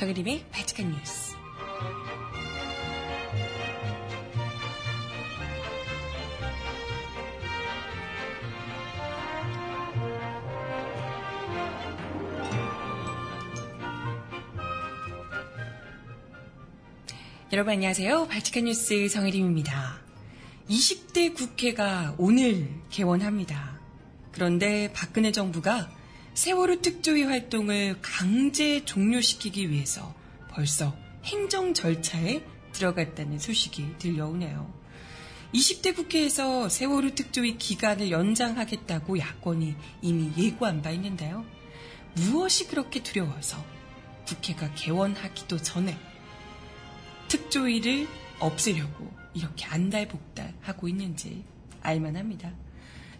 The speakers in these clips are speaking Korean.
정혜림의 발칙한 뉴스. 여러분 안녕하세요. 발칙한 뉴스 정혜림입니다. 20대 국회가 오늘 개원합니다. 그런데 박근혜 정부가 세월호 특조위 활동을 강제 종료시키기 위해서 벌써 행정 절차에 들어갔다는 소식이 들려오네요. 20대 국회에서 세월호 특조위 기간을 연장하겠다고 야권이 이미 예고한 바 있는데요. 무엇이 그렇게 두려워서 국회가 개원하기도 전에 특조위를 없애려고 이렇게 안달복달하고 있는지 알만합니다.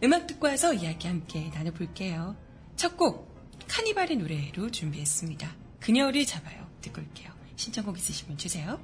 음악 듣고 와서 이야기 함께 나눠볼게요. 첫 곡 카니발의 노래로 준비했습니다. 그녀를 잡아요. 듣고 올게요. 신청곡 있으시면 주세요.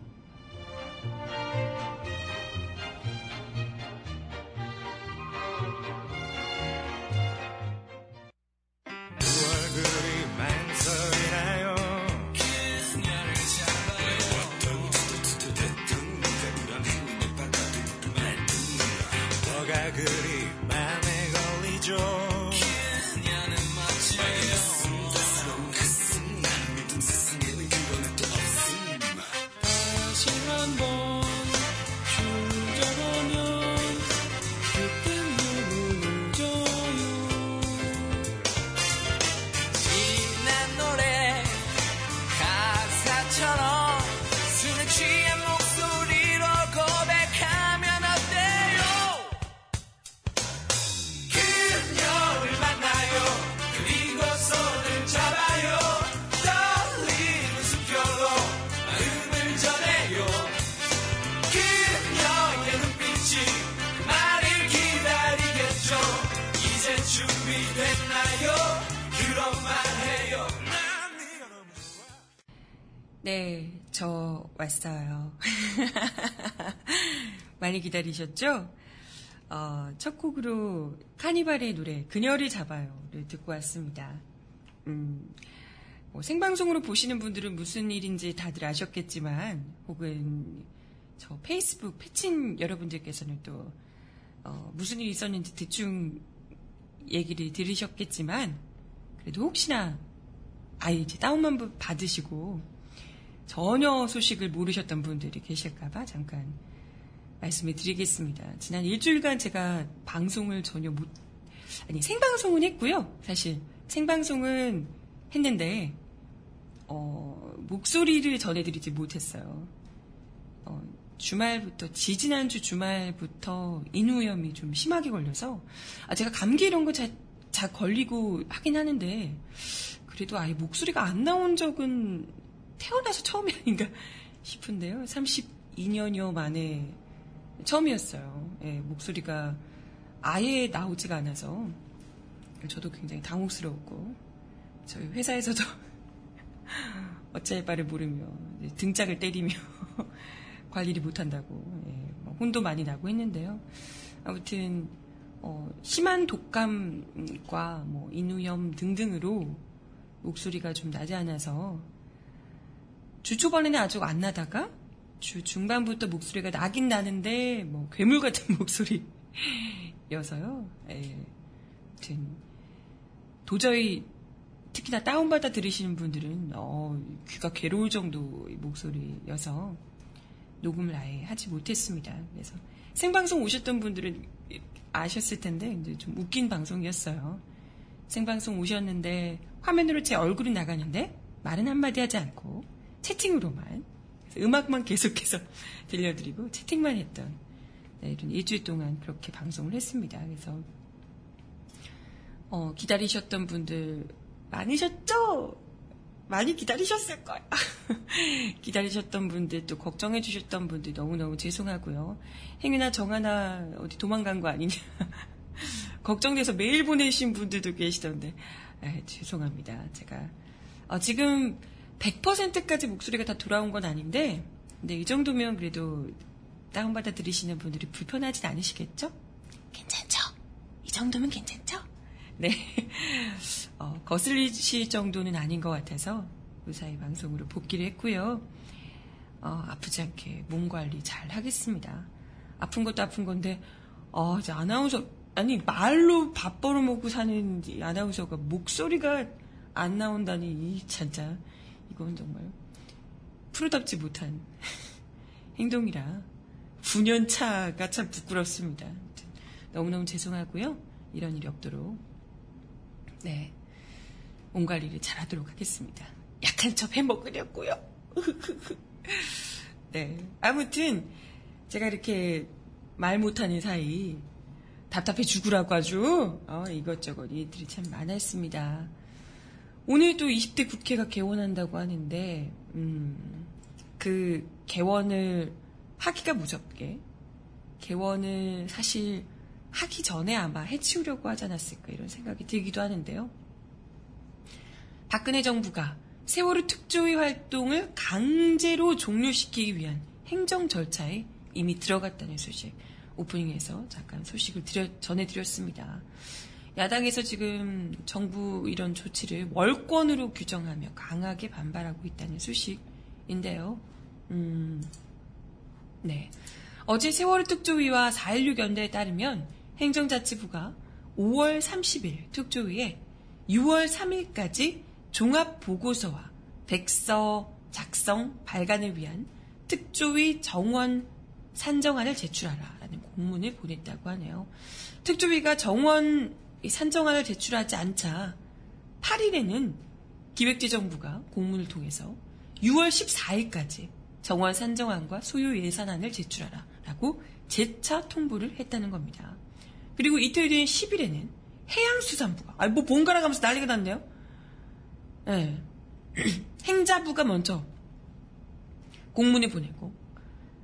네, 저 왔어요. 많이 기다리셨죠? 어, 첫 곡으로 카니발의 노래 그녀를 잡아요를 듣고 왔습니다. 음, 뭐 생방송으로 보시는 분들은 무슨 일인지 다들 아셨겠지만 혹은 저 페이스북 패친 여러분들께서는 또 어, 무슨 일이 있었는지 대충 얘기를 들으셨겠지만 그래도 혹시나 아예 이제 다운만 받으시고 전혀 소식을 모르셨던 분들이 계실까봐 잠깐 말씀을 드리겠습니다. 지난 일주일간 제가 방송을 전혀 못, 아니, 생방송은 했고요. 사실, 생방송은 했는데, 어, 목소리를 전해드리지 못했어요. 어, 주말부터, 지지난주 주말부터 인후염이 좀 심하게 걸려서, 아, 제가 감기 이런 거 잘, 잘 걸리고 하긴 하는데, 그래도 아예 목소리가 안 나온 적은 태어나서 처음이 아닌가 싶은데요. 32년여 만에 처음이었어요. 예, 목소리가 아예 나오지가 않아서 저도 굉장히 당혹스러웠고 저희 회사에서도 어찌할 바를 모르며 등짝을 때리며 관리를 못한다고 예, 뭐 혼도 많이 나고 했는데요. 아무튼 어, 심한 독감과 뭐 인후염 등등으로 목소리가 좀 나지 않아서 주 초반에는 아주 안 나다가 주 중반부터 목소리가 나긴 나는데 뭐 괴물 같은 목소리여서요. 예. 도저히 특히나 다운받아 들으시는 분들은 어, 귀가 괴로울 정도의 목소리여서 녹음을 아예 하지 못했습니다. 그래서 생방송 오셨던 분들은 아셨을 텐데 이제 좀 웃긴 방송이었어요. 생방송 오셨는데 화면으로 제 얼굴이 나가는데 말은 한마디 하지 않고 채팅으로만 음악만 계속해서 들려드리고 채팅만 했던 네, 이런 일주일 동안 그렇게 방송을 했습니다. 그래서 어, 기다리셨던 분들 많으셨죠? 많이 기다리셨을 거예요. 기다리셨던 분들 또 걱정해 주셨던 분들 너무너무 죄송하고요. 행위나 정하나 어디 도망간 거 아니냐. 걱정돼서 메일 보내신 분들도 계시던데 에, 죄송합니다. 제가 어, 지금 100%까지 목소리가 다 돌아온 건 아닌데, 근데 이 정도면 그래도 다운받아 들으시는 분들이 불편하진 않으시겠죠? 괜찮죠? 이 정도면 괜찮죠? 네. 어, 거슬리실 정도는 아닌 것 같아서, 무사히 방송으로 복귀를 했고요. 어, 아프지 않게 몸 관리 잘 하겠습니다. 아픈 것도 아픈 건데, 어, 이제 아나운서, 아니, 말로 밥 벌어먹고 사는 이 아나운서가 목소리가 안 나온다니, 이, 진짜, 이건 정말 프로답지 못한 행동이라 9년 차가 참 부끄럽습니다. 너무너무 죄송하고요. 이런 일이 없도록 네, 몸 관리를 잘 하도록 하겠습니다. 약한 척 해먹으려고요. 네, 아무튼 제가 이렇게 말 못하는 사이 답답해 죽으라고 아주 어, 이것저것 일들이 참 많았습니다. 오늘도 20대 국회가 개원한다고 하는데 음, 그 개원을 하기가 무섭게 개원을 사실 하기 전에 아마 해치우려고 하지 않았을까 이런 생각이 들기도 하는데요. 박근혜 정부가 세월호 특조위 활동을 강제로 종료시키기 위한 행정 절차에 이미 들어갔다는 소식 오프닝에서 잠깐 소식을 드려, 전해드렸습니다. 야당에서 지금 정부 이런 조치를 월권으로 규정하며 강하게 반발하고 있다는 소식인데요. 음, 네. 어제 세월호 특조위와 4.16 연대에 따르면 행정자치부가 5월 30일 특조위에 6월 3일까지 종합보고서와 백서 작성 발간을 위한 특조위 정원 산정안을 제출하라라는 공문을 보냈다고 하네요. 특조위가 정원 산정안을 제출하지 않자 8일에는 기획재정부가 공문을 통해서 6월 14일까지 정원 산정안과 소요 예산안을 제출하라 라고 재차 통보를 했다는 겁니다. 그리고 이틀 뒤인 10일에는 해양수산부가 아니 뭐 번갈아 가면서 난리가 났네요. 네. 행자부가 먼저 공문을 보내고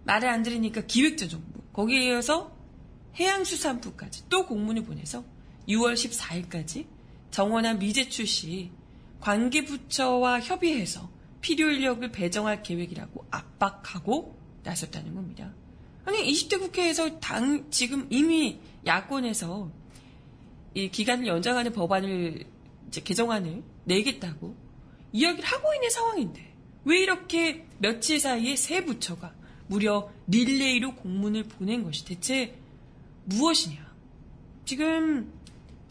말을 안 들으니까 기획재정부 거기에 이어서 해양수산부까지 또 공문을 보내서 6월 14일까지 정원한 미제 출 시 관계부처와 협의해서 필요 인력을 배정할 계획이라고 압박하고 나섰다는 겁니다. 아니 20대 국회에서 당 지금 이미 야권에서 이 기간을 연장하는 법안을 이제 개정안을 내겠다고 이야기를 하고 있는 상황인데 왜 이렇게 며칠 사이에 세 부처가 무려 릴레이로 공문을 보낸 것이 대체 무엇이냐? 지금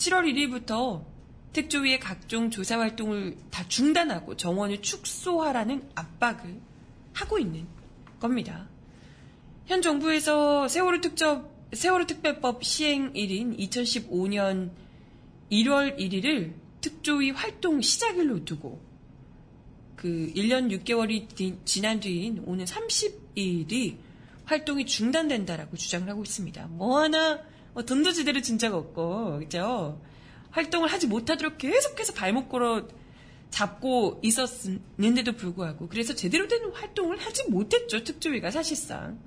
7월 1일부터 특조위의 각종 조사 활동을 다 중단하고 정원을 축소하라는 압박을 하고 있는 겁니다. 현 정부에서 세월호 특접, 세월호 특별법 시행일인 2015년 1월 1일을 특조위 활동 시작일로 두고 그 1년 6개월이 지난 뒤인 오늘 30일이 활동이 중단된다라고 주장을 하고 있습니다. 뭐 하나 뭐 돈도 제대로 진 적 없고 그죠? 활동을 하지 못하도록 계속해서 발목 걸어 잡고 있었는데도 불구하고 그래서 제대로 된 활동을 하지 못했죠 특조위가 사실상.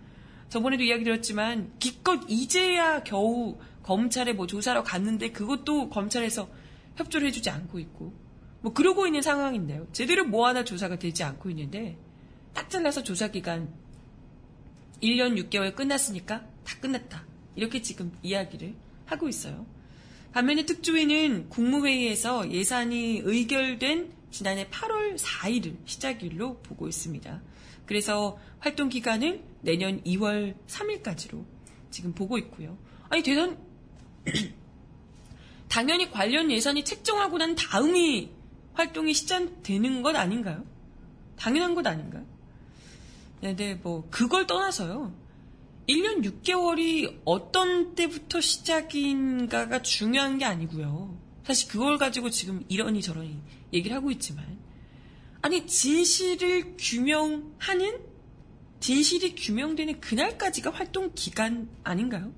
저번에도 이야기 드렸지만 기껏 이제야 겨우 검찰에 뭐 조사로 갔는데 그것도 검찰에서 협조를 해주지 않고 있고 뭐 그러고 있는 상황인데요. 제대로 뭐 하나 조사가 되지 않고 있는데 딱 잘라서 조사 기간 1년 6개월 끝났으니까 다 끝났다 이렇게 지금 이야기를 하고 있어요. 반면에 특조위는 국무회의에서 예산이 의결된 지난해 8월 4일을 시작일로 보고 있습니다. 그래서 활동 기간은 내년 2월 3일까지로 지금 보고 있고요. 아니 대선 당연히 관련 예산이 책정하고 난 다음이 활동이 시작되는 것 아닌가요? 당연한 것 아닌가요? 네, 네, 뭐 그걸 떠나서요. 1년 6개월이 어떤 때부터 시작인가가 중요한 게 아니고요. 사실 그걸 가지고 지금 이러니 저러니 얘기를 하고 있지만 아니 진실을 규명하는 진실이 규명되는 그날까지가 활동 기간 아닌가요?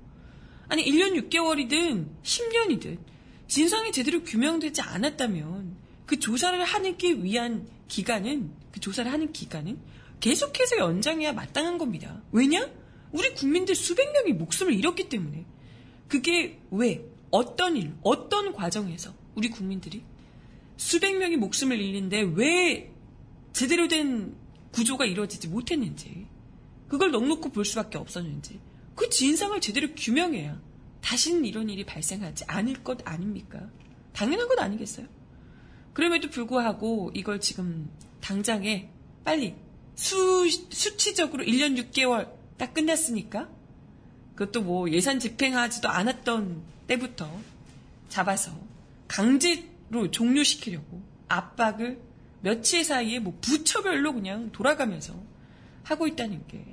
아니 1년 6개월이든 10년이든 진상이 제대로 규명되지 않았다면 그 조사를 게 위한 기간은 그 조사를 하는 기간은 계속해서 연장해야 마땅한 겁니다. 왜냐? 우리 국민들 수백 명이 목숨을 잃었기 때문에 그게 왜 어떤 일, 어떤 과정에서 우리 국민들이 수백 명이 목숨을 잃는데 왜 제대로 된 구조가 이루어지지 못했는지 그걸 넉넉히 볼 수밖에 없었는지 그 진상을 제대로 규명해야 다시는 이런 일이 발생하지 않을 것 아닙니까? 당연한 것 아니겠어요? 그럼에도 불구하고 이걸 지금 당장에 빨리 수, 수치적으로 1년 6개월 딱 끝났으니까? 그것도 뭐 예산 집행하지도 않았던 때부터 잡아서 강제로 종료시키려고 압박을 며칠 사이에 뭐 부처별로 그냥 돌아가면서 하고 있다는 게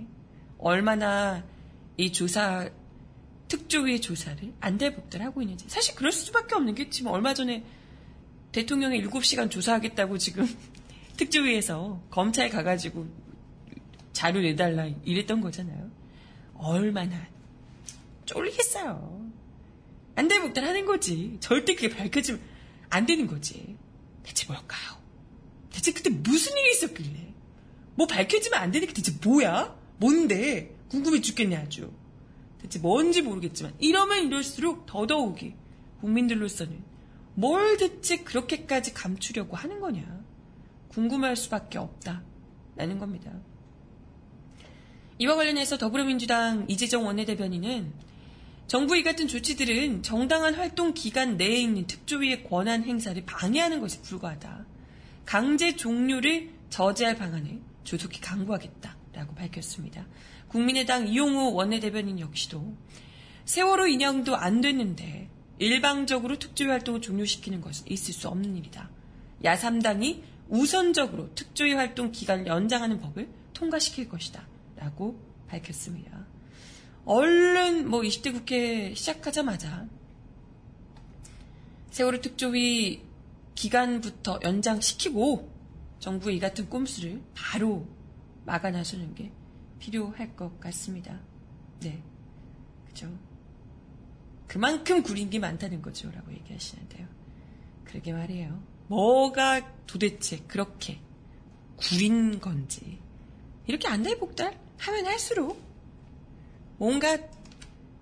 얼마나 이 조사 특조위의 조사를 안달복달 하고 있는지. 사실 그럴 수밖에 없는 게 지금 얼마 전에 대통령이 7시간 조사하겠다고 지금 특조위에서 검찰 가가지고 자료 내달라 이랬던 거잖아요. 얼마나 쫄리겠어요. 안달복달 하는 거지. 절대 그게 밝혀지면 안 되는 거지. 대체 뭘까요? 대체 그때 무슨 일이 있었길래? 뭐 밝혀지면 안 되는 게 대체 뭐야? 뭔데? 궁금해 죽겠네 아주. 대체 뭔지 모르겠지만 이러면 이럴수록 더더욱이 국민들로서는 뭘 대체 그렇게까지 감추려고 하는 거냐 궁금할 수밖에 없다 라는 겁니다. 이와 관련해서 더불어민주당 이재정 원내대변인은 정부 이 같은 조치들은 정당한 활동 기간 내에 있는 특조위의 권한 행사를 방해하는 것에 불과하다. 강제 종료를 저지할 방안을 조속히 강구하겠다라고 밝혔습니다. 국민의당 이용호 원내대변인 역시도 세월호 인양도 안 됐는데 일방적으로 특조위 활동을 종료시키는 것은 있을 수 없는 일이다. 야3당이 우선적으로 특조위 활동 기간을 연장하는 법을 통과시킬 것이다. 라고 밝혔습니다. 얼른 뭐 20대 국회 시작하자마자 세월호 특조위 기간부터 연장시키고 정부의 이 같은 꼼수를 바로 막아 나서는 게 필요할 것 같습니다. 네. 그죠. 그만큼 구린 게 많다는 거죠. 라고 얘기하시는데요. 그러게 말이에요. 뭐가 도대체 그렇게 구린 건지. 이렇게 안달복달 하면 할수록 뭔가,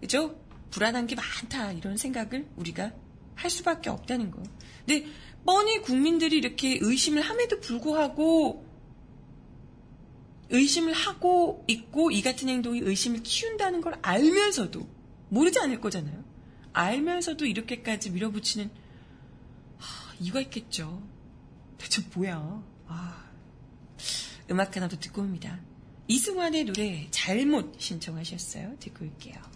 그죠? 불안한 게 많다. 이런 생각을 우리가 할 수밖에 없다는 거. 근데 뻔히 국민들이 이렇게 의심을 함에도 불구하고 의심을 하고 있고 이 같은 행동이 의심을 키운다는 걸 알면서도 모르지 않을 거잖아요. 알면서도 이렇게까지 밀어붙이는 하, 이유가 있겠죠. 대체 뭐야? 아, 음악 하나 더 듣고 옵니다. 이승환의 노래 잘못 신청하셨어요. 듣고 올게요.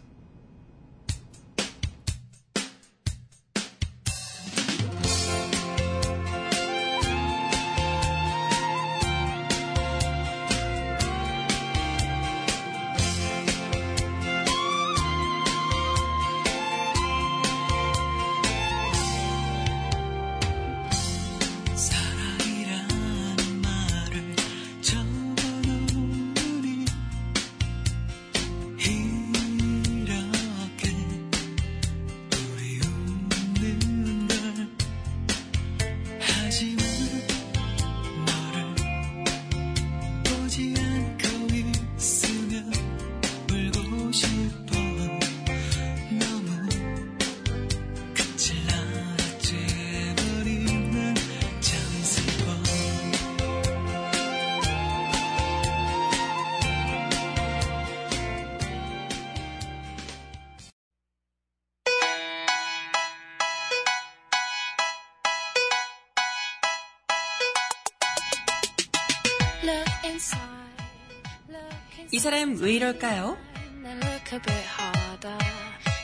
이 사람 왜 이럴까요?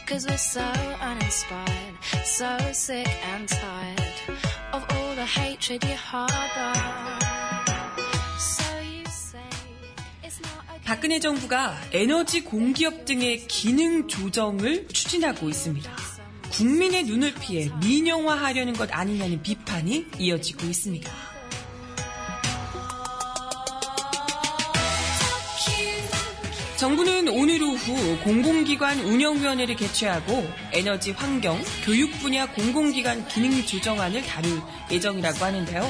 Cause we're so uninspired, so sick and tired of all the hatred you harbor. So you say it's not okay. 박근혜 정부가 에너지 공기업 등의 기능 조정을 추진하고 있습니다. 국민의 눈을 피해 민영화하려는 것 아니냐는 비판이 이어지고 있습니다. 정부는 오늘 오후 공공기관 운영위원회를 개최하고 에너지 환경, 교육 분야 공공기관 기능 조정안을 다룰 예정이라고 하는데요.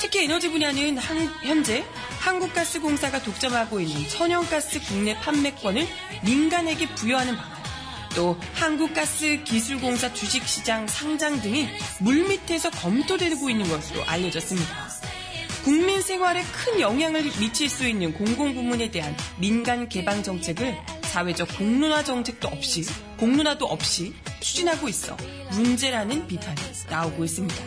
특히 에너지 분야는 한, 현재 한국가스공사가 독점하고 있는 천연가스 국내 판매권을 민간에게 부여하는 방안, 또 한국가스기술공사 주식시장 상장 등이 물밑에서 검토되고 있는 것으로 알려졌습니다. 국민 생활에 큰 영향을 미칠 수 있는 공공부문에 대한 민간 개방 정책을 사회적 공론화 정책도 없이 공론화도 없이 추진하고 있어 문제라는 비판이 나오고 있습니다.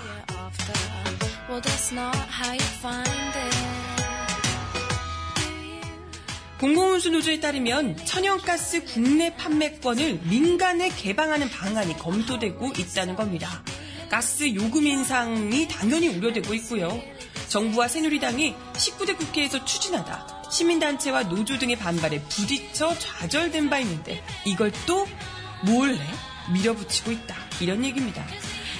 공공운수 노조에 따르면 천연가스 국내 판매권을 민간에 개방하는 방안이 검토되고 있다는 겁니다. 가스 요금 인상이 당연히 우려되고 있고요. 정부와 새누리당이 19대 국회에서 추진하다 시민단체와 노조 등의 반발에 부딪혀 좌절된 바 있는데 이걸 또 몰래 밀어붙이고 있다. 이런 얘기입니다.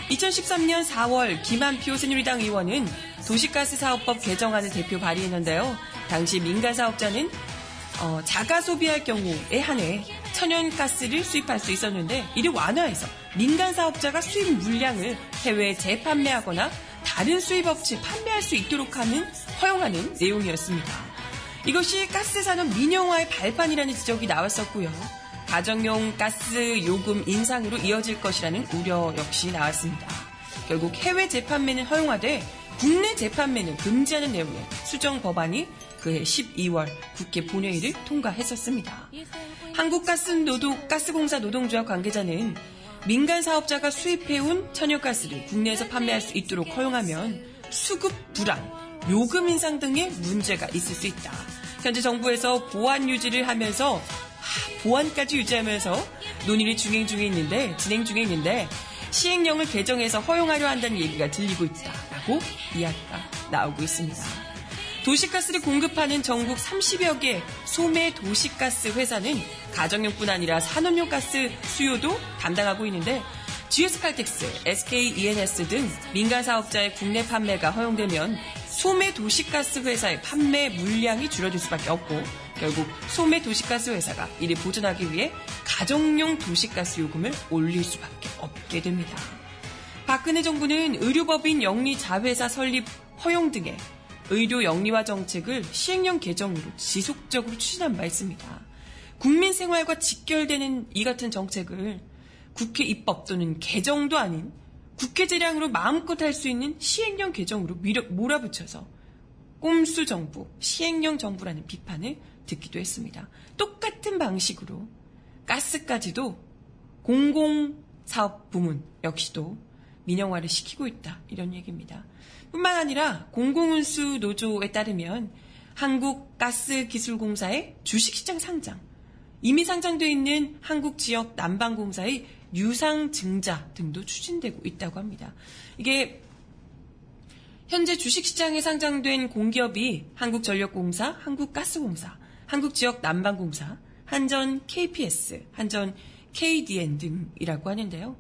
2013년 4월 김한표 새누리당 의원은 도시가스 사업법 개정안을 대표 발의했는데요. 당시 민간 사업자는 어, 자가 소비할 경우에 한해 천연가스를 수입할 수 있었는데 이를 완화해서 민간 사업자가 수입 물량을 해외에 재판매하거나 다른 수입업체 판매할 수 있도록 하는 허용하는 내용이었습니다. 이것이 가스 산업 민영화의 발판이라는 지적이 나왔었고요. 가정용 가스 요금 인상으로 이어질 것이라는 우려 역시 나왔습니다. 결국 해외 재판매는 허용하되 국내 재판매는 금지하는 내용의 수정 법안이 그해 12월 국회 본회의를 통과했었습니다. 한국가스노동, 가스공사 노동조합 관계자는 민간 사업자가 수입해온 천연가스를 국내에서 판매할 수 있도록 허용하면 수급 불안, 요금 인상 등의 문제가 있을 수 있다. 현재 정부에서 보안 유지를 하면서 보안까지 유지하면서 논의를 진행 중에 있는데 진행 중에 있는데 시행령을 개정해서 허용하려 한다는 얘기가 들리고 있다라고 이야기가 나오고 있습니다. 도시가스를 공급하는 전국 30여 개 소매 도시가스 회사는 가정용뿐 아니라 산업용 가스 수요도 담당하고 있는데 GS칼텍스, SKENS 등 민간 사업자의 국내 판매가 허용되면 소매 도시가스 회사의 판매 물량이 줄어들 수밖에 없고 결국 소매 도시가스 회사가 이를 보존하기 위해 가정용 도시가스 요금을 올릴 수밖에 없게 됩니다. 박근혜 정부는 의료법인 영리 자회사 설립 허용 등의 의료 영리화 정책을 시행령 개정으로 지속적으로 추진한 바 있습니다. 국민 생활과 직결되는 이 같은 정책을 국회 입법 또는 개정도 아닌 국회 재량으로 마음껏 할 수 있는 시행령 개정으로 몰아붙여서 꼼수 정부, 시행령 정부라는 비판을 듣기도 했습니다. 똑같은 방식으로 가스까지도 공공사업 부문 역시도 민영화를 시키고 있다. 이런 얘기입니다. 뿐만 아니라 공공운수 노조에 따르면 한국가스기술공사의 주식시장 상장, 이미 상장되어 있는 한국 지역 난방공사의 유상 증자 등도 추진되고 있다고 합니다. 이게 현재 주식시장에 상장된 공기업이 한국전력공사, 한국가스공사, 한국지역 난방공사, 한전 KPS, 한전 KDN 등이라고 하는데요.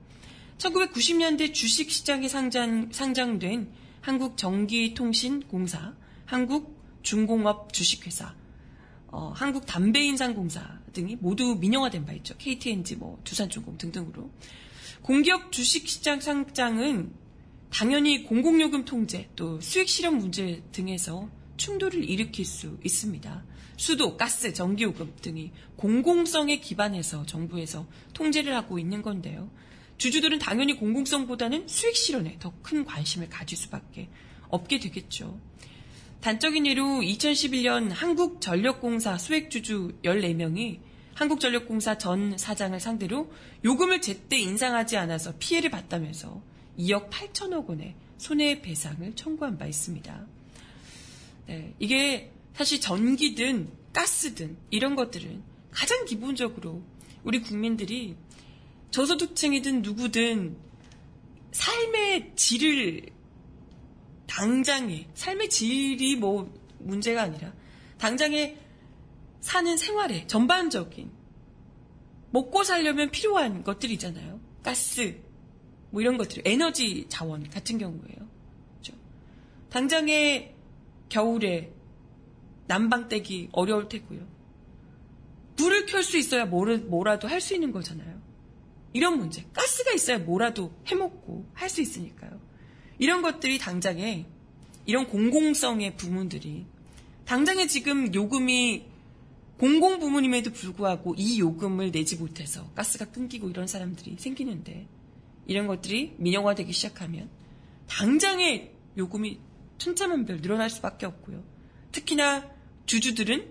1990년대 주식시장에 상장, 상장된 한국전기통신공사, 한국중공업 주식회사, 어, 한국담배인상공사 등이 모두 민영화된 바 있죠. KTNG, 뭐 두산중공 등등으로. 공기업 주식시장 상장은 당연히 공공요금 통제 또 수익 실현 문제 등에서 충돌을 일으킬 수 있습니다. 수도, 가스, 전기요금 등이 공공성에 기반해서 정부에서 통제를 하고 있는 건데요. 주주들은 당연히 공공성보다는 수익 실현에 더 큰 관심을 가질 수밖에 없게 되겠죠. 단적인 예로 2011년 한국전력공사 소액주주 14명이 한국전력공사 전 사장을 상대로 요금을 제때 인상하지 않아서 피해를 봤다면서 2억 8천억 원의 손해배상을 청구한 바 있습니다. 네, 이게 사실 전기든 가스든 이런 것들은 가장 기본적으로 우리 국민들이 저소득층이든 누구든 삶의 질을 당장에 삶의 질이 뭐 문제가 아니라 당장에 사는 생활에 전반적인 먹고 살려면 필요한 것들이잖아요. 가스 뭐 이런 것들 에너지 자원 같은 경우에요. 그렇죠? 당장에 겨울에 난방 떼기 어려울 테고요. 불을 켤 수 있어야 뭐라도 할 수 있는 거잖아요. 이런 문제. 가스가 있어야 뭐라도 해먹고 할 수 있으니까요. 이런 것들이 당장에 이런 공공성의 부문들이 당장에 지금 요금이 공공 부문임에도 불구하고 이 요금을 내지 못해서 가스가 끊기고 이런 사람들이 생기는데 이런 것들이 민영화되기 시작하면 당장에 요금이 천차만별 늘어날 수밖에 없고요. 특히나 주주들은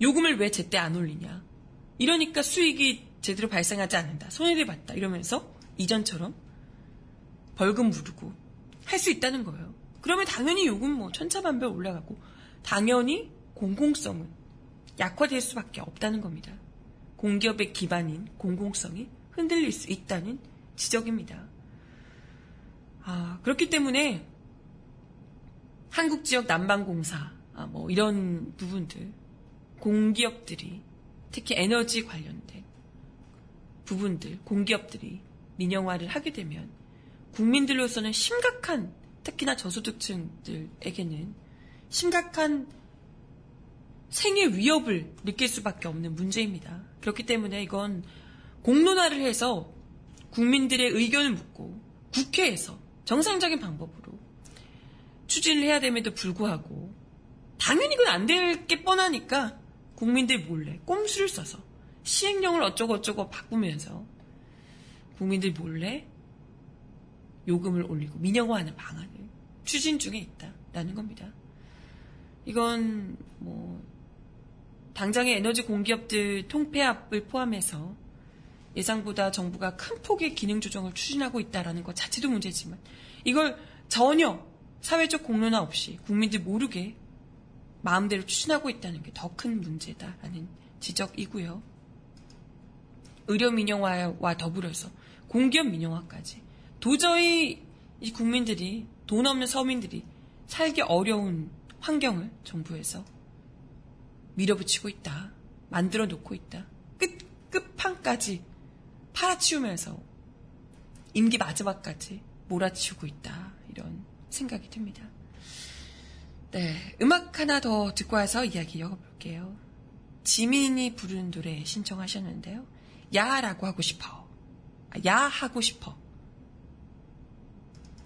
요금을 왜 제때 안 올리냐. 이러니까 수익이 제대로 발생하지 않는다. 손해를 봤다. 이러면서 이전처럼 벌금 물르고 할 수 있다는 거예요. 그러면 당연히 요금 뭐 천차만별 올라가고 당연히 공공성은 약화될 수밖에 없다는 겁니다. 공기업의 기반인 공공성이 흔들릴 수 있다는 지적입니다. 아, 그렇기 때문에 한국 지역 난방공사, 아, 뭐 이런 부분들, 공기업들이 특히 에너지 관련된 부분들, 공기업들이 민영화를 하게 되면 국민들로서는 심각한, 특히나 저소득층들에게는 심각한 생의 위협을 느낄 수밖에 없는 문제입니다. 그렇기 때문에 이건 공론화를 해서 국민들의 의견을 묻고 국회에서 정상적인 방법으로 추진을 해야 됨에도 불구하고 당연히 그건 안 될 게 뻔하니까 국민들 몰래 꼼수를 써서 시행령을 어쩌고저쩌고 바꾸면서 국민들 몰래 요금을 올리고 민영화하는 방안을 추진 중에 있다라는 겁니다. 이건 뭐 당장의 에너지 공기업들 통폐합을 포함해서 예상보다 정부가 큰 폭의 기능 조정을 추진하고 있다는 것 자체도 문제지만 이걸 전혀 사회적 공론화 없이 국민들 모르게 마음대로 추진하고 있다는 게 더 큰 문제다라는 지적이고요. 의료 민영화와 더불어서 공기업 민영화까지 도저히 이 국민들이 돈 없는 서민들이 살기 어려운 환경을 정부에서 밀어붙이고 있다. 만들어 놓고 있다. 끝, 끝판까지 팔아치우면서 임기 마지막까지 몰아치우고 있다. 이런 생각이 듭니다. 네. 음악 하나 더 듣고 와서 이야기 이어볼게요. 지민이 부르는 노래 신청하셨는데요. 야라고 하고 싶어. 아, 야 하고 싶어.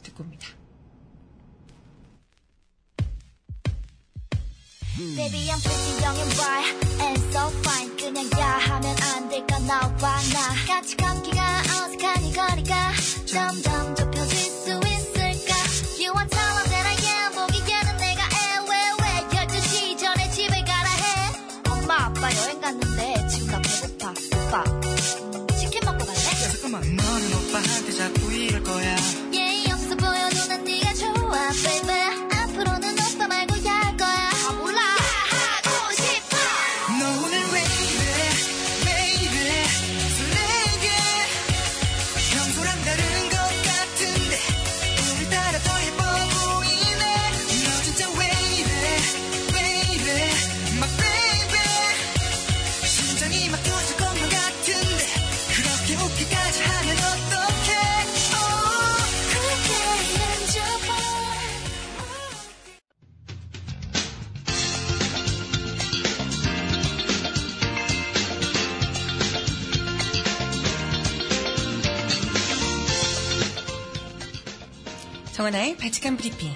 듣고 옵니다. Baby I'm pretty young and bright and so fine 그냥 야 하면 안 될까 나와 나 같이 감기가 어색한 이 거리가 점점 좁혀질 수 있을까 You want 정원아의 바칙한 브리핑.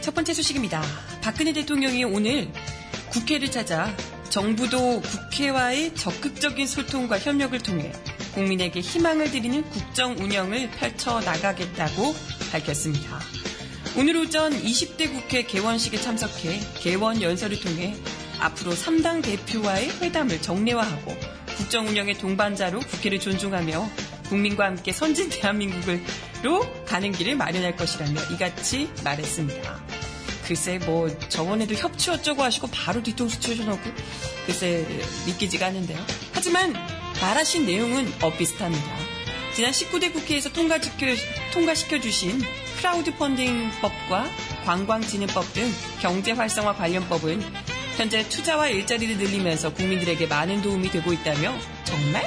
첫 번째 소식입니다. 박근혜 대통령이 오늘 국회를 찾아 정부도 국회와의 적극적인 소통과 협력을 통해 국민에게 희망을 드리는 국정 운영을 펼쳐 나가겠다고 밝혔습니다. 오늘 오전 20대 국회 개원식에 참석해 개원 연설을 통해 앞으로 3당 대표와의 회담을 정례화하고 국정 운영의 동반자로 국회를 존중하며 국민과 함께 선진 대한민국으로 가는 길을 마련할 것이라며 이같이 말했습니다. 글쎄 뭐 저번에도 협치 어쩌고 하시고 바로 뒤통수 쳐줘놓고 글쎄 믿기지가 않는데요. 하지만 말하신 내용은 엇비슷합니다. 지난 19대 국회에서 통과시켜, 통과시켜 주신 crowd funding법과 관광진흥법 등 경제 활성화 관련법은 현재 투자와 일자리를 늘리면서 국민들에게 많은 도움이 되고 있다며 정말?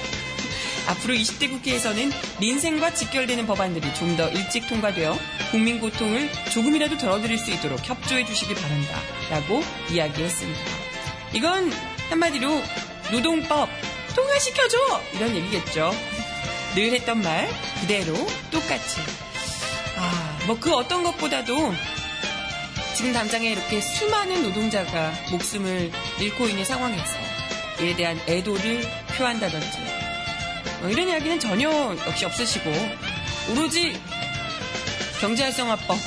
앞으로 20대 국회에서는 민생과 직결되는 법안들이 좀 더 일찍 통과되어 국민 고통을 조금이라도 덜어드릴 수 있도록 협조해 주시기 바란다. 라고 이야기했습니다. 이건 한마디로 노동법 통과시켜줘! 이런 얘기겠죠. 늘 했던 말 그대로 똑같이. 아, 뭐그 어떤 것보다도 지금 당장에 이렇게 수많은 노동자가 목숨을 잃고 있는 상황에서 이에 대한 애도를 표한다든지 뭐 이런 이야기는 전혀 역시 없으시고 오로지 경제활성화법,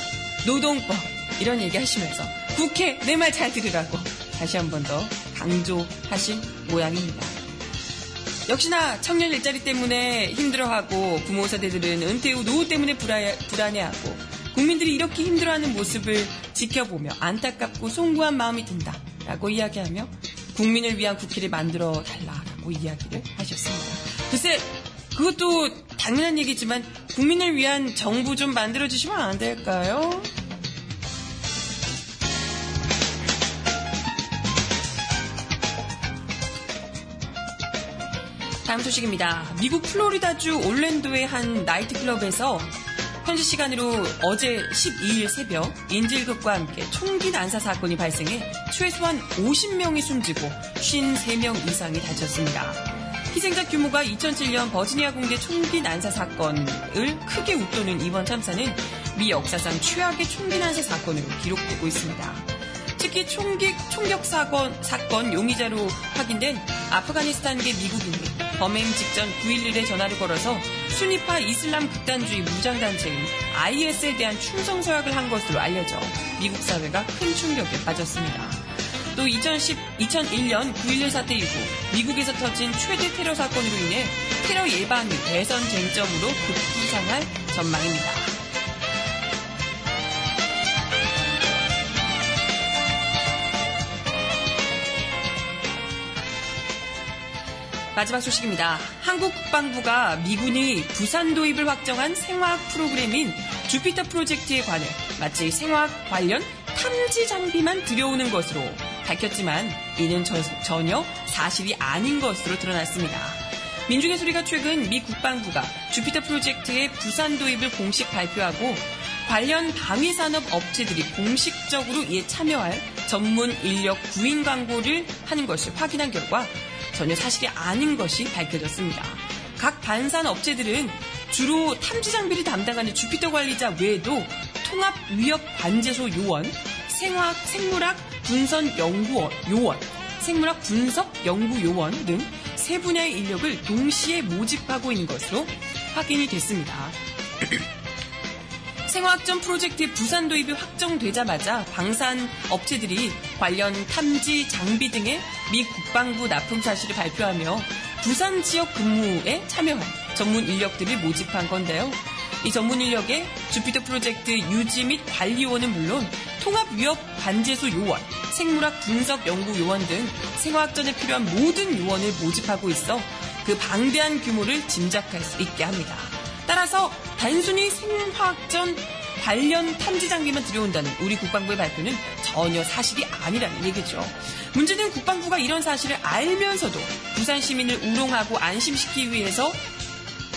노동법 이런 얘기 하시면서 국회 내 말 잘 들으라고 다시 한 번 더 강조하신 모양입니다. 역시나 청년 일자리 때문에 힘들어하고 부모 세대들은 은퇴 후 노후 때문에 불안해하고 국민들이 이렇게 힘들어하는 모습을 지켜보며 안타깝고 송구한 마음이 든다 라고 이야기하며 국민을 위한 국회를 만들어 달라라고 이야기를 하셨습니다. 글쎄 그것도 당연한 얘기지만 국민을 위한 정부 좀 만들어 주시면 안 될까요? 다음 소식입니다. 미국 플로리다주 올랜도의 한 나이트클럽에서 현지 시간으로 어제 12일 새벽 인질극과 함께 총기 난사 사건이 발생해 최소한 50명이 숨지고 53명 이상이 다쳤습니다. 희생자 규모가 2007년 버지니아 공대 총기 난사 사건을 크게 웃도는 이번 참사는 미 역사상 최악의 총기 난사 사건으로 기록되고 있습니다. 특히 총기, 총격 사건, 사건 용의자로 확인된 아프가니스탄계 미국인이 범행 직전 9.11에 전화를 걸어서 순위파 이슬람 극단주의 무장단체인 IS에 대한 충성 서약을 한 것으로 알려져 미국 사회가 큰 충격에 빠졌습니다. 또 2010, 2001년 9.11 사태 이후 미국에서 터진 최대 테러 사건으로 인해 테러 예방이 대선 쟁점으로 급부상할 전망입니다. 마지막 소식입니다. 한국 국방부가 미군이 부산 도입을 확정한 생화학 프로그램인 주피터 프로젝트에 관해 마치 생화학 관련 탐지 장비만 들여오는 것으로 밝혔지만 이는 저, 전혀 사실이 아닌 것으로 드러났습니다. 민중의 소리가 최근 미 국방부가 주피터 프로젝트의 부산 도입을 공식 발표하고 관련 방위산업 업체들이 공식적으로 이에 참여할 전문 인력 구인 광고를 하는 것을 확인한 결과 전혀 사실이 아닌 것이 밝혀졌습니다. 각 반산 업체들은 주로 탐지 장비를 담당하는 주피터 관리자 외에도 통합 위협 관제소 요원, 생화학, 생물학 분선 연구원, 요원, 생물학 분석 연구 요원 등 세 분야의 인력을 동시에 모집하고 있는 것으로 확인이 됐습니다. 생화학전 프로젝트의 부산 도입이 확정되자마자 방산 업체들이 관련 탐지 장비 등의 미 국방부 납품 사실을 발표하며 부산 지역 근무에 참여한 전문 인력들을 모집한 건데요. 이 전문 인력에 주피터 프로젝트 유지 및 관리요원은 물론 통합 위협 관제소 요원, 생물학 분석 연구 요원 등 생화학전에 필요한 모든 요원을 모집하고 있어 그 방대한 규모를 짐작할 수 있게 합니다. 따라서 단순히 생화학전 관련 탐지 장비만 들여온다는 우리 국방부의 발표는 전혀 사실이 아니라는 얘기죠. 문제는 국방부가 이런 사실을 알면서도 부산 시민을 우롱하고 안심시키기 위해서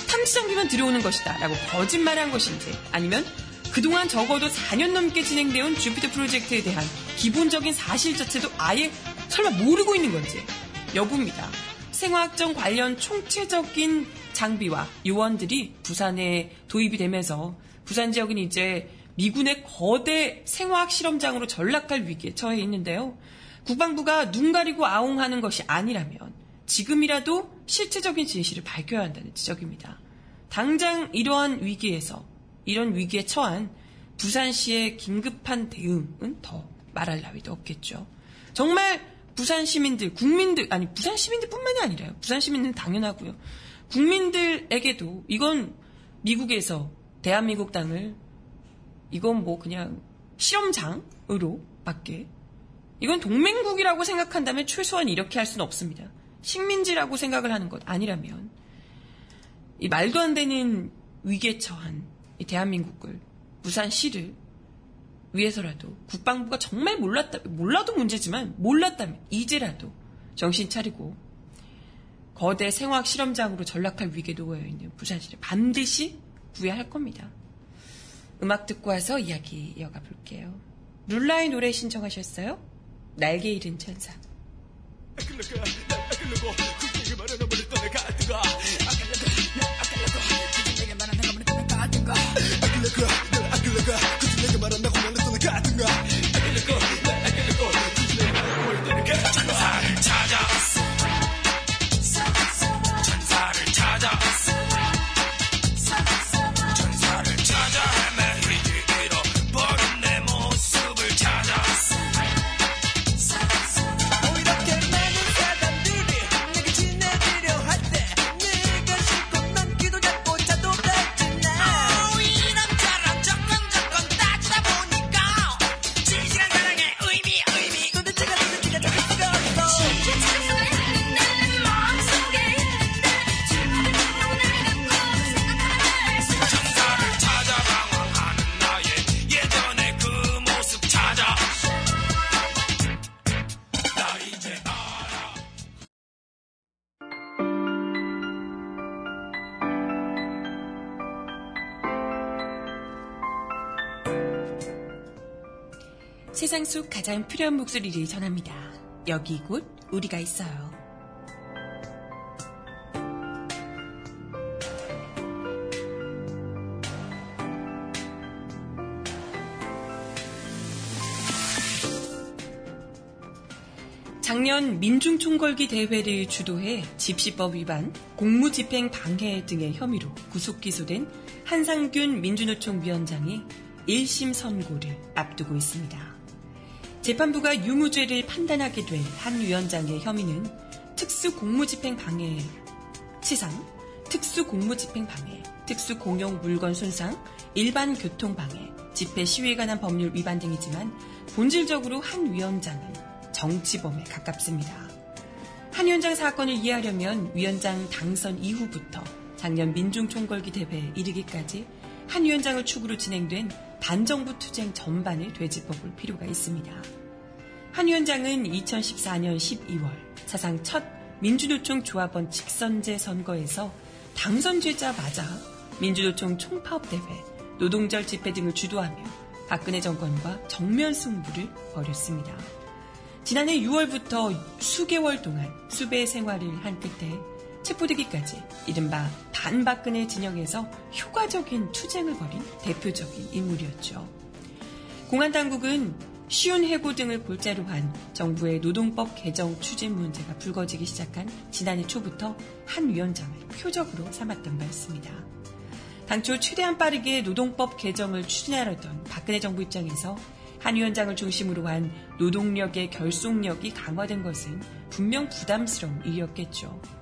탐지 장비만 들여오는 것이다 라고 거짓말한 것인지 아니면 그동안 적어도 4년 넘게 진행되어 온 주피터 프로젝트에 대한 기본적인 사실 자체도 아예 설마 모르고 있는 건지 여부입니다. 생화학전 관련 총체적인 장비와 요원들이 부산에 도입이 되면서 부산 지역은 이제 미군의 거대 생화학 실험장으로 전락할 위기에 처해 있는데요. 국방부가 눈 가리고 아웅하는 것이 아니라면 지금이라도 실체적인 진실을 밝혀야 한다는 지적입니다. 당장 이러한 위기에서 이런 위기에 처한 부산시의 긴급한 대응은 더 말할 나위도 없겠죠. 정말 부산 시민들, 국민들, 아니, 부산 시민들뿐만이 아니라요. 부산 시민은 당연하고요. 국민들에게도 이건 미국에서 대한민국 땅을 이건 뭐 그냥 실험장으로 밖에 이건 동맹국이라고 생각한다면 최소한 이렇게 할 수는 없습니다. 식민지라고 생각을 하는 것 아니라면 이 말도 안 되는 위기에 처한 이 대한민국을 부산시를 위해서라도 국방부가 정말 몰랐다 몰라도 문제지만 몰랐다면 이제라도 정신 차리고 거대 생화학 실험장으로 전락할 위기에 놓여 있는 부산시를 반드시 구해할 겁니다. 음악 듣고 와서 이야기 이어가 볼게요. 룰라의 노래 신청하셨어요? 날개 잃은 천사. 세상 속 가장 필요한 목소리를 전합니다. 여기 곧 우리가 있어요. 작년 민중총궐기 대회를 주도해 집시법 위반, 공무집행 방해 등의 혐의로 구속 기소된 한상균 민주노총 위원장이 1심 선고를 앞두고 있습니다. 재판부가 유무죄를 판단하게 된한 위원장의 혐의는 특수공무집행 방해 치상, 특수공무집행 방해, 특수공용 물건 손상, 일반 교통 방해, 집회 시위에 관한 법률 위반 등이지만 본질적으로 한 위원장은 정치범에 가깝습니다. 한 위원장 사건을 이해하려면 위원장 당선 이후부터 작년 민중총궐기 대회에 이르기까지 한 위원장을 축으로 진행된 반정부 투쟁 전반을 되짚어 볼 필요가 있습니다. 한 위원장은 2014년 12월 사상 첫 민주노총 조합원 직선제 선거에서 당선되자마자 민주노총 총파업대회, 노동절 집회 등을 주도하며 박근혜 정권과 정면 승부를 벌였습니다. 지난해 6월부터 수개월 동안 수배 생활을 한 끝에 체포되기까지 이른바 반박근혜 진영에서 효과적인 투쟁을 벌인 대표적인 인물이었죠. 공안 당국은 쉬운 해고 등을 골자로 한 정부의 노동법 개정 추진 문제가 불거지기 시작한 지난해 초부터 한 위원장을 표적으로 삼았던 바 있습니다. 당초 최대한 빠르게 노동법 개정을 추진하려던 박근혜 정부 입장에서 한 위원장을 중심으로 한 노동력의 결속력이 강화된 것은 분명 부담스러운 일이었겠죠.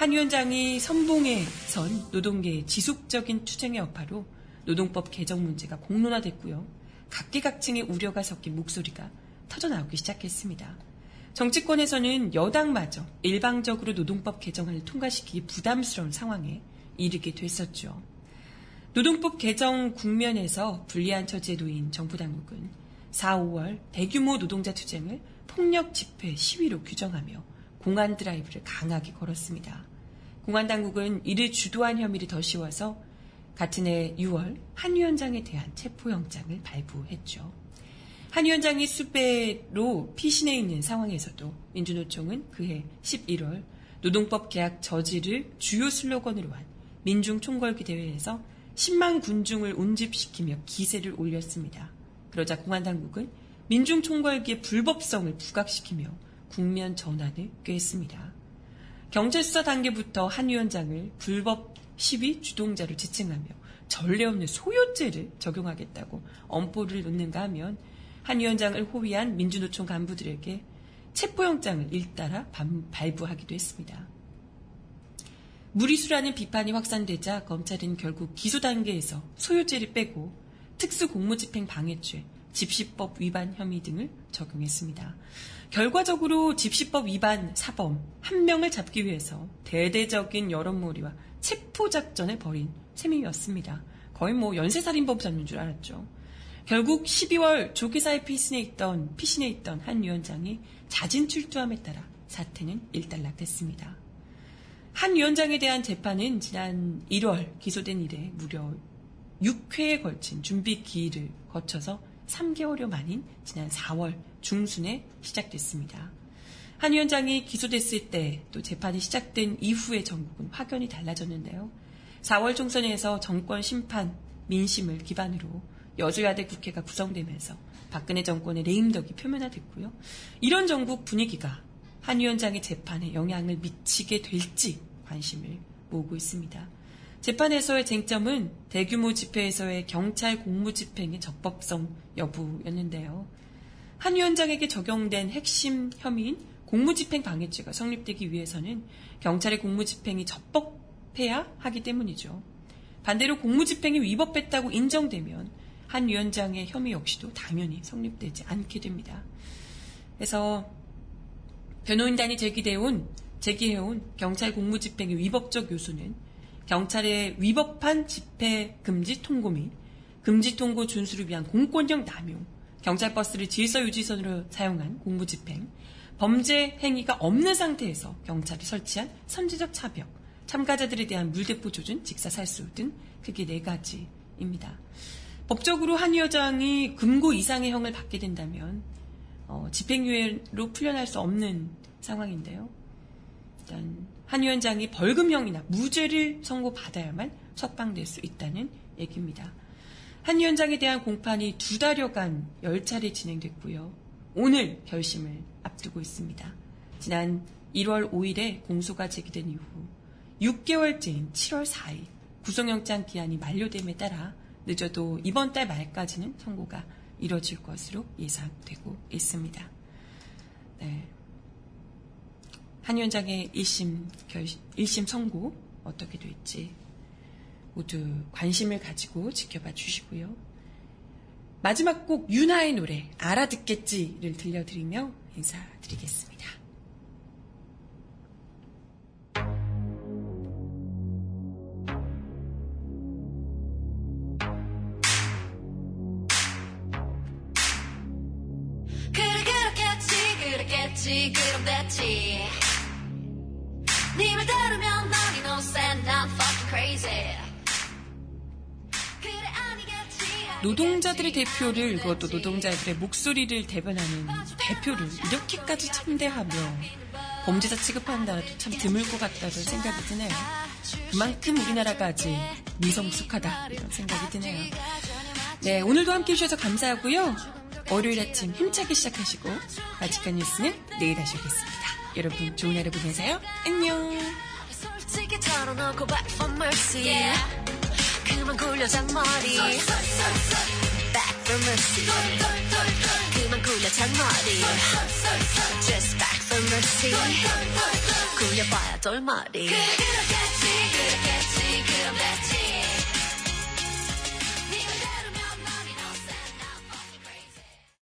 한 위원장이 선봉에 선 노동계의 지속적인 투쟁의 여파로 노동법 개정 문제가 공론화됐고요. 각계각층의 우려가 섞인 목소리가 터져나오기 시작했습니다. 정치권에서는 여당마저 일방적으로 노동법 개정안을 통과시키기 부담스러운 상황에 이르게 됐었죠. 노동법 개정 국면에서 불리한 처지에 놓인 정부 당국은 4, 5월 대규모 노동자 투쟁을 폭력 집회 시위로 규정하며 공안 드라이브를 강하게 걸었습니다. 공안 당국은 이를 주도한 혐의를 더 씌워서 같은 해 6월 한 위원장에 대한 체포영장을 발부했죠. 한 위원장이 수배로 피신해 있는 상황에서도 민주노총은 그해 11월 노동법 계약 저지를 주요 슬로건으로 한 민중 총궐기 대회에서 10만 군중을 운집시키며 기세를 올렸습니다. 그러자 공안 당국은 민중 총궐기의 불법성을 부각시키며 국면 전환을 꾀했습니다. 경찰수사 단계부터 한 위원장을 불법 시위 주동자로 지칭하며 전례 없는 소요죄를 적용하겠다고 엄포를 놓는가 하면 한 위원장을 호위한 민주노총 간부들에게 체포영장을 일따라 발부하기도 했습니다. 무리수라는 비판이 확산되자 검찰은 결국 기소 단계에서 소요죄를 빼고 특수공무집행 방해죄, 집시법 위반 혐의 등을 적용했습니다. 결과적으로 집시법 위반 사범 한 명을 잡기 위해서 대대적인 여론몰이와 체포작전을 벌인 셈이었습니다. 거의 뭐 연쇄살인범 잡는 줄 알았죠. 결국 12월 조계사에 피신해 있던, 피신해 있던 한 위원장이 자진 출두함에 따라 사태는 일단락됐습니다. 한 위원장에 대한 재판은 지난 1월 기소된 이래 무려 6회에 걸친 준비 기일을 거쳐서 3개월여 만인 지난 4월 중순에 시작됐습니다. 한 위원장이 기소됐을 때 또 재판이 시작된 이후의 전국은 확연히 달라졌는데요. 4월 총선에서 정권 심판, 민심을 기반으로 여주야대 국회가 구성되면서 박근혜 정권의 레임덕이 표면화됐고요. 이런 전국 분위기가 한 위원장의 재판에 영향을 미치게 될지 관심을 모으고 있습니다. 재판에서의 쟁점은 대규모 집회에서의 경찰 공무 집행의 적법성 여부였는데요. 한 위원장에게 적용된 핵심 혐의인 공무집행 방해죄가 성립되기 위해서는 경찰의 공무집행이 적법해야 하기 때문이죠. 반대로 공무집행이 위법했다고 인정되면 한 위원장의 혐의 역시도 당연히 성립되지 않게 됩니다. 그래서 변호인단이 제기해온, 제기해온 경찰 공무집행의 위법적 요소는 경찰의 위법한 집회 금지 통고 및 금지 통고 준수를 위한 공권력 남용, 경찰 버스를 질서 유지선으로 사용한 공무 집행, 범죄 행위가 없는 상태에서 경찰이 설치한 선제적 차벽, 참가자들에 대한 물대포 조준, 직사 살수 등 크게 네 가지입니다. 법적으로 한 여장이 금고 이상의 형을 받게 된다면 어, 집행유예로 풀려날 수 없는 상황인데요. 일단 한 위원장이 벌금형이나 무죄를 선고받아야만 석방될 수 있다는 얘기입니다. 한 위원장에 대한 공판이 두 달여간 열차례 진행됐고요. 오늘 결심을 앞두고 있습니다. 지난 1월 5일에 공소가 제기된 이후 6개월째인 7월 4일 구속영장 기한이 만료됨에 따라 늦어도 이번 달 말까지는 선고가 이뤄질 것으로 예상되고 있습니다. 네. 한 위원장의 1심, 결, 1심 선고 어떻게 될지 모두 관심을 가지고 지켜봐 주시고요. 마지막 곡 윤하의 노래 알아듣겠지를 들려드리며 인사드리겠습니다. 그럼 됐지 네말 들으면 넌 innocent 난 fucking crazy 노동자들의 대표를 그것도 노동자들의 목소리를 대변하는 대표를 이렇게까지 참대하며 범죄자 취급한다도 참 드물 것 같다는 생각이 드네요. 그만큼 우리나라가 아직 미성숙하다 이런 생각이 드네요. 네, 오늘도 함께 해주셔서 감사하고요. 월요일 아침 힘차게 시작하시고 바지칸 뉴스는 내일 다시 오겠습니다. 여러분 좋은 하루 보내세요. 안녕. 그만 굴려 잔머리 back for mercy 그만 굴려 잔머리 just back for mercy 굴려봐야 돌머리